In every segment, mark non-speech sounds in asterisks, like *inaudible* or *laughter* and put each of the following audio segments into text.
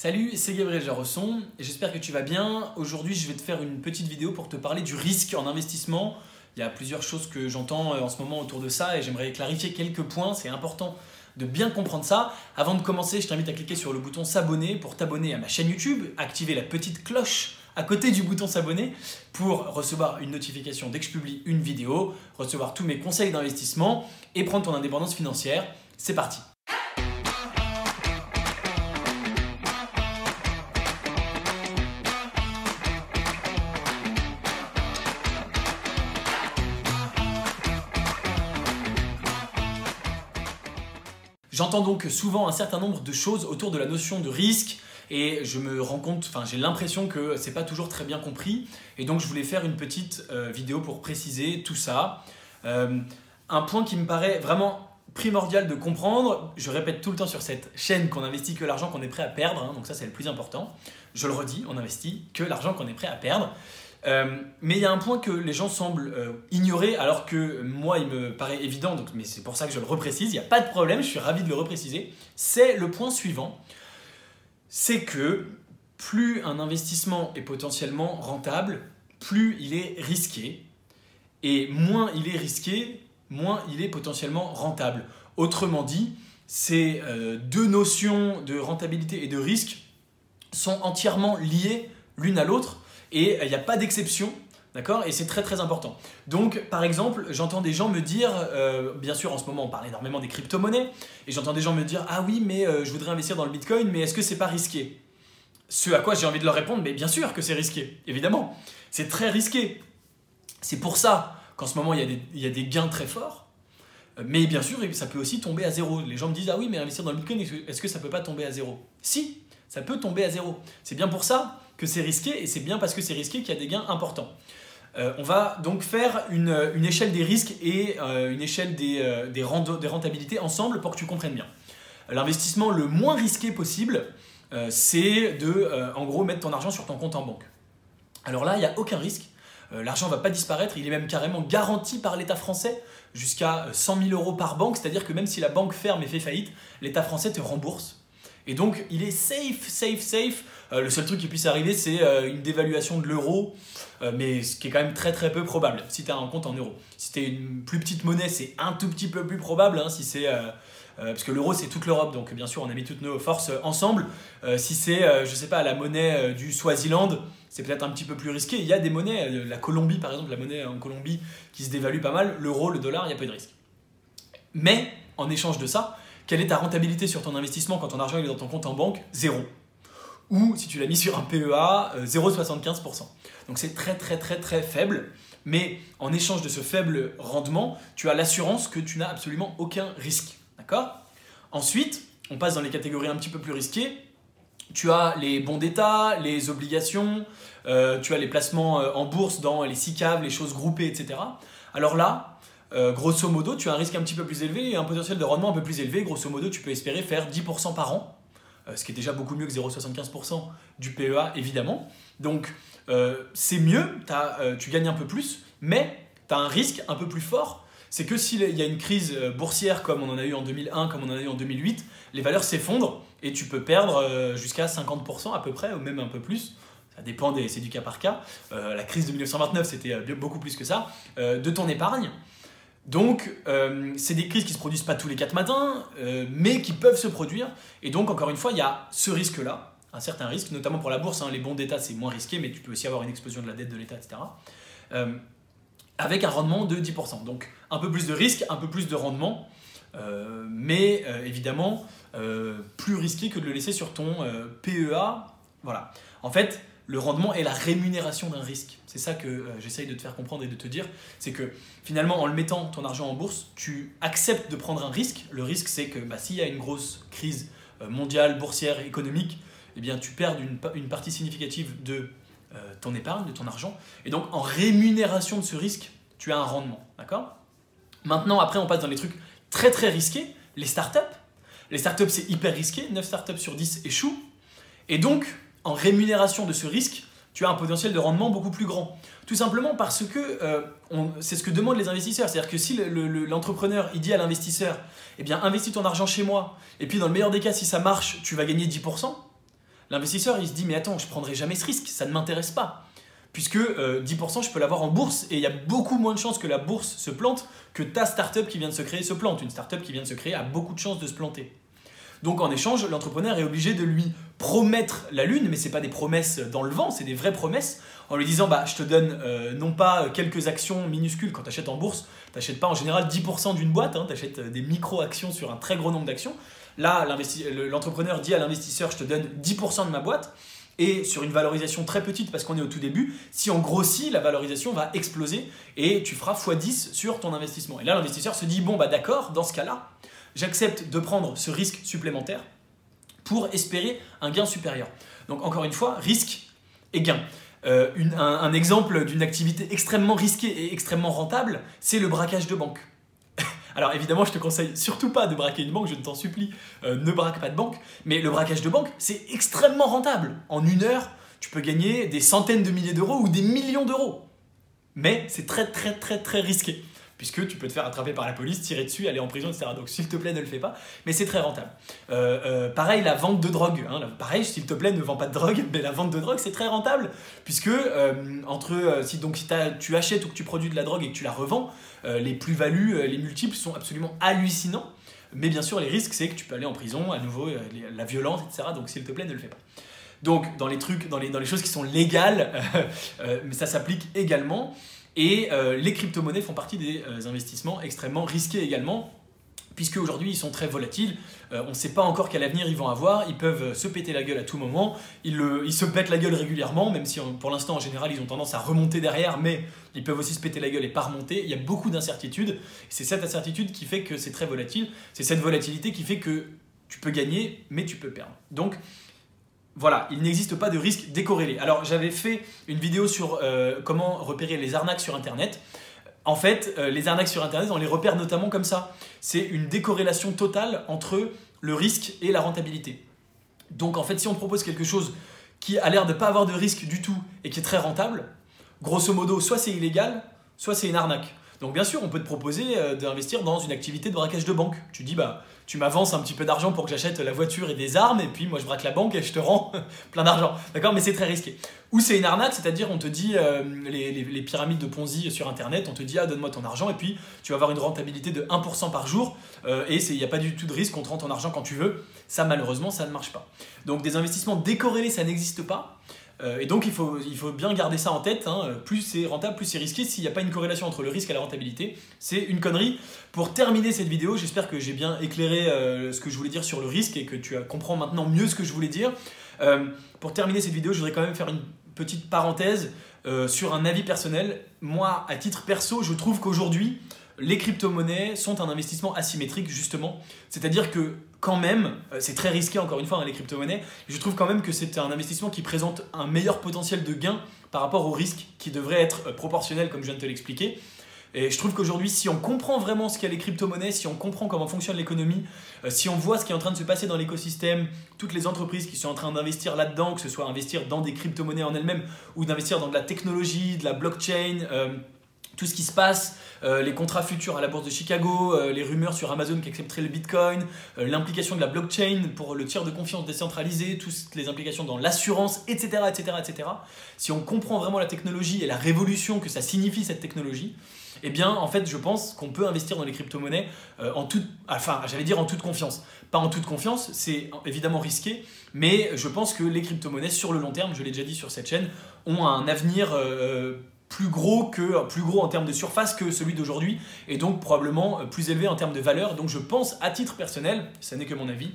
Salut, c'est Gabriel Jarosson j'espère que tu vas bien. Aujourd'hui, je vais te faire une petite vidéo pour te parler du risque en investissement. Il y a plusieurs choses que j'entends euh, en ce moment autour de ça et j'aimerais clarifier quelques points. C'est important de bien comprendre ça. Avant de commencer, je t'invite à cliquer sur le bouton s'abonner pour t'abonner à ma chaîne YouTube, activer la petite cloche à côté du bouton s'abonner pour recevoir une notification dès que je publie une vidéo, recevoir tous mes conseils d'investissement et prendre ton indépendance financière. C'est parti. J'entends donc souvent un certain nombre de choses autour de la notion de risque et je me rends compte, enfin j'ai l'impression que c'est pas toujours très bien compris et donc je voulais faire une petite euh, vidéo pour préciser tout ça. Euh, un point qui me paraît vraiment primordial de comprendre, je répète tout le temps sur cette chaîne qu'on investit que l'argent qu'on est prêt à perdre, hein, donc ça c'est le plus important. Je le redis, on investit que l'argent qu'on est prêt à perdre. Euh, mais il y a un point que les gens semblent euh, ignorer, alors que moi, il me paraît évident, donc, mais c'est pour ça que je le reprécise, il n'y a pas de problème, je suis ravi de le repréciser. C'est le point suivant, c'est que plus un investissement est potentiellement rentable, plus il est risqué, et moins il est risqué, moins il est potentiellement rentable. Autrement dit, ces euh, deux notions de rentabilité et de risque sont entièrement liées l'une à l'autre et il n'y a pas d'exception. D'accord? Et c'est très très important. Donc, par exemple, j'entends des gens me dire, euh, bien sûr, en ce moment, on parle énormément des crypto-monnaies, et j'entends des gens me dire, ah oui, mais euh, je voudrais investir dans le bitcoin, mais est-ce que c'est pas risqué? Ce à quoi j'ai envie de leur répondre, mais bien sûr que c'est risqué, évidemment. C'est très risqué. C'est pour ça qu'en ce moment, il y, a des, il y, a des, gains très forts, euh, mais bien sûr, ça peut aussi tomber à zéro. Les gens me disent, ah oui, mais investir dans le bitcoin, est-ce que ça peut pas tomber à zéro? Si, ça peut tomber à zéro. C'est bien pour ça que c'est risqué, et c'est bien parce que c'est risqué qu'il y a des gains importants. Euh, on va donc faire une, échelle des risques et euh, une échelle des, euh, des, rentabilités ensemble pour que tu comprennes bien. L'investissement le moins risqué possible, c'est de, en gros, mettre ton argent sur ton compte en banque. Alors là, il n'y a aucun risque. L'argent ne va pas disparaître, il est même carrément garanti par l'État français jusqu'à 100 000 euros par banque, c'est-à-dire que même si la banque ferme et fait faillite, l'État français te rembourse et donc, il est safe, safe, safe. Euh, le seul truc qui puisse arriver, c'est euh, une dévaluation de l'euro, euh, mais ce qui est quand même très très peu probable si tu as un compte en euros. Si tu une plus petite monnaie, c'est un tout petit peu plus probable, hein, si c'est parce que l'euro c'est toute l'Europe, donc bien sûr on a mis toutes nos forces ensemble. si c'est, je sais pas, la monnaie du Swaziland, c'est peut-être un petit peu plus risqué. Il y a des monnaies, la Colombie par exemple, la monnaie en Colombie qui se dévalue pas mal, l'euro, le dollar, il y a peu de risque. Mais en échange de ça, quelle est ta rentabilité sur ton investissement quand ton argent est dans ton compte en banque? Zéro. Ou si tu l'as mis sur un PEA, 0,75%. Euh, Donc c'est très très très très faible. Mais en échange de ce faible rendement, tu as l'assurance que tu n'as absolument aucun risque. D'accord? Ensuite, on passe dans les catégories un petit peu plus risquées. Tu as les bons d'État, les obligations, euh, tu as les placements euh, en bourse dans les SICAV, les choses groupées, etc. Alors là, grosso modo, tu as un risque un petit peu plus élevé et un potentiel de rendement un peu plus élevé. Grosso modo, tu peux espérer faire 10% par an, ce qui est déjà beaucoup mieux que 0,75% du PEA, évidemment. Donc, euh, c'est mieux, tu gagnes un peu plus, mais tu as un risque un peu plus fort. C'est que s'il y a une crise boursière comme on en a eu en 2001, comme on en a eu en 2008, les valeurs s'effondrent et tu peux perdre jusqu'à 50% à peu près, ou même un peu plus ça dépend, c'est du cas par cas. la crise de 1929, c'était beaucoup plus que ça, de ton épargne. Donc, euh, c'est des crises qui se produisent pas tous les quatre matins, euh, mais qui peuvent se produire. Et donc, encore une fois, il y a ce risque-là, un certain risque, notamment pour la bourse. Hein. les bons d'État, c'est moins risqué, mais tu peux aussi avoir une explosion de la dette de l'État, etc. Euh, avec un rendement de 10%. Donc, un peu plus de risque, un peu plus de rendement, mais évidemment, plus risqué que de le laisser sur ton PEA. Voilà. En fait, le rendement est la rémunération d'un risque. C'est ça que euh, j'essaye de te faire comprendre et de te dire. C'est que finalement, en le mettant ton argent en bourse, tu acceptes de prendre un risque. Le risque, c'est que bah, s'il y a une grosse crise euh, mondiale, boursière, économique, eh bien, tu perds une, partie significative de euh, ton épargne, de ton argent. Et donc, en rémunération de ce risque, tu as un rendement. D'accord? Maintenant, après, on passe dans les trucs très très risqués, les startups. Les startups, c'est hyper risqué. 9 startups sur 10 échouent. Et donc, en rémunération de ce risque, tu as un potentiel de rendement beaucoup plus grand. Tout simplement parce que euh, c'est ce que demandent les investisseurs. C'est-à-dire que si l'entrepreneur il dit à l'investisseur, eh bien investis ton argent chez moi, et puis dans le meilleur des cas, si ça marche, tu vas gagner 10%, L'investisseur, il se dit, mais attends, je prendrai jamais ce risque, ça ne m'intéresse pas. Puisque 10%, euh, je peux l'avoir en bourse et il y a beaucoup moins de chances que la bourse se plante que ta startup qui vient de se créer se plante. Une startup qui vient de se créer a beaucoup de chances de se planter. Donc en échange, l'entrepreneur est obligé de lui promettre la lune, mais ce n'est pas des promesses dans le vent, c'est des vraies promesses, en lui disant bah je te donne euh, non pas quelques actions minuscules quand tu achètes en bourse, tu pas en général 10% d'une boîte, hein, tu achètes des micro-actions sur un très gros nombre d'actions. Là, l'entrepreneur dit à l'investisseur je te donne 10% de ma boîte, et sur une valorisation très petite parce qu'on est au tout début, si on grossit, la valorisation va exploser et tu feras x10 sur ton investissement. Et là, l'investisseur se dit, bon, bah d'accord, dans ce cas-là, j'accepte de prendre ce risque supplémentaire pour espérer un gain supérieur. Donc encore une fois, risque et gain. Euh, un, exemple d'une activité extrêmement risquée et extrêmement rentable, c'est le braquage de banque. Alors évidemment, je te conseille surtout pas de braquer une banque, je ne t'en supplie, euh, ne braque pas de banque, mais le braquage de banque, c'est extrêmement rentable. En une heure, tu peux gagner des centaines de milliers d'euros ou des millions d'euros. Mais c'est très très très très risqué puisque tu peux te faire attraper par la police, tirer dessus, aller en prison, etc. Donc s'il te plaît, ne le fais pas, mais c'est très rentable. Euh, euh, pareil, la vente de drogue. Hein, pareil, s'il te plaît, ne vends pas de drogue, *laughs* mais la vente de drogue, c'est très rentable, puisque euh, entre si donc si tu achètes ou que tu produis de la drogue et que tu la revends, les plus-values, les multiples sont absolument hallucinants. Mais bien sûr, les risques, c'est que tu peux aller en prison, à nouveau, la violence, etc. Donc s'il te plaît, ne le fais pas. Donc dans les trucs, dans les, dans les choses qui sont légales, *laughs* mais ça s'applique également. Et euh, les crypto-monnaies font partie des euh, investissements extrêmement risqués également, puisque aujourd'hui ils sont très volatiles. Euh, on ne sait pas encore quel avenir ils vont avoir. Ils peuvent se péter la gueule à tout moment. Ils, se pètent la gueule régulièrement, même si pour l'instant en général ils ont tendance à remonter derrière, mais ils peuvent aussi se péter la gueule et pas remonter. Il y a beaucoup d'incertitudes. C'est cette incertitude qui fait que c'est très volatile. C'est cette volatilité qui fait que tu peux gagner, mais tu peux perdre. Donc voilà, il n'existe pas de risque décorrélé. Alors j'avais fait une vidéo sur euh, comment repérer les arnaques sur Internet. En fait, euh, les arnaques sur Internet, on les repère notamment comme ça. C'est une décorrélation totale entre le risque et la rentabilité. Donc en fait, si on propose quelque chose qui a l'air de ne pas avoir de risque du tout et qui est très rentable, grosso modo, soit c'est illégal, soit c'est une arnaque. Donc bien sûr, on peut te proposer euh, d'investir dans une activité de braquage de banque. Tu dis, bah, tu m'avances un petit peu d'argent pour que j'achète la voiture et des armes, et puis moi je braque la banque et je te rends *laughs* plein d'argent. D'accord? Mais c'est très risqué. Ou c'est une arnaque, c'est-à-dire on te dit, euh, les, pyramides de Ponzi sur Internet, on te dit, ah donne-moi ton argent, et puis tu vas avoir une rentabilité de 1% par jour, euh, et il n'y a pas du tout de risque, on te rend ton argent quand tu veux. Ça malheureusement, ça ne marche pas. Donc des investissements décorrélés, ça n'existe pas. Euh, et donc il faut, bien garder ça en tête, hein. plus c'est rentable, plus c'est risqué. S'il n'y a pas une corrélation entre le risque et la rentabilité, c'est une connerie. Pour terminer cette vidéo, j'espère que j'ai bien éclairé euh, ce que je voulais dire sur le risque et que tu comprends maintenant mieux ce que je voulais dire. Euh, pour terminer cette vidéo, je voudrais quand même faire une petite parenthèse sur un avis personnel. Moi, à titre perso, je trouve qu'aujourd'hui, les crypto-monnaies sont un investissement asymétrique justement. C'est-à-dire que quand même, euh, c'est très risqué encore une fois dans les crypto-monnaies, je trouve quand même que c'est un investissement qui présente un meilleur potentiel de gain par rapport au risque qui devrait être euh, proportionnel comme je viens de te l'expliquer. Et je trouve qu'aujourd'hui, si on comprend vraiment ce qu'est les crypto-monnaies, si on comprend comment fonctionne l'économie, euh, si on voit ce qui est en train de se passer dans l'écosystème, toutes les entreprises qui sont en train d'investir là-dedans, que ce soit investir dans des crypto-monnaies en elles-mêmes ou d'investir dans de la technologie, de la blockchain, tout ce qui se passe, euh, les contrats futurs à la bourse de Chicago, euh, les rumeurs sur Amazon qui accepterait le Bitcoin, euh, l'implication de la blockchain pour le tiers de confiance décentralisé, toutes les implications dans l'assurance, etc., etc., etc. Si on comprend vraiment la technologie et la révolution que ça signifie cette technologie, eh bien, en fait, je pense qu'on peut investir dans les crypto-monnaies en toute, enfin, j'allais dire en toute confiance. Pas en toute confiance, c'est évidemment risqué, mais je pense que les crypto-monnaies, sur le long terme, je l'ai déjà dit sur cette chaîne, ont un avenir plus gros en termes de surface que celui d'aujourd'hui et donc probablement plus élevé en termes de valeur. Donc je pense à titre personnel, ça n'est que mon avis,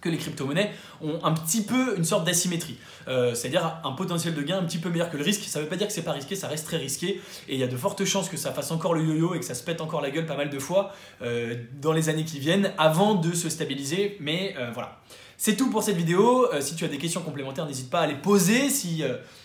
que les crypto-monnaies ont un petit peu une sorte d'asymétrie. Euh, c'est-à-dire un potentiel de gain un petit peu meilleur que le risque. Ça ne veut pas dire que c'est pas risqué, ça reste très risqué. Et il y a de fortes chances que ça fasse encore le yo-yo et que ça se pète encore la gueule pas mal de fois euh, dans les années qui viennent avant de se stabiliser. Mais euh, voilà. C'est tout pour cette vidéo. si tu as des questions complémentaires, n'hésite pas à les poser. Si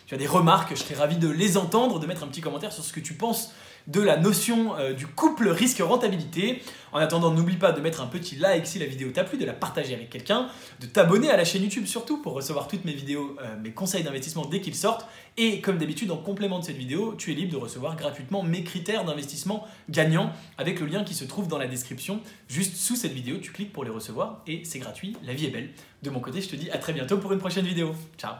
tu as des remarques, je serais ravi de les entendre, de mettre un petit commentaire sur ce que tu penses de la notion euh, du couple risque-rentabilité. En attendant, n'oublie pas de mettre un petit like si la vidéo t'a plu, de la partager avec quelqu'un, de t'abonner à la chaîne YouTube surtout pour recevoir toutes mes vidéos, euh, mes conseils d'investissement dès qu'ils sortent. Et comme d'habitude, en complément de cette vidéo, tu es libre de recevoir gratuitement mes critères d'investissement gagnants avec le lien qui se trouve dans la description. Juste sous cette vidéo, tu cliques pour les recevoir et c'est gratuit. La vie est belle. De mon côté, je te dis à très bientôt pour une prochaine vidéo. Ciao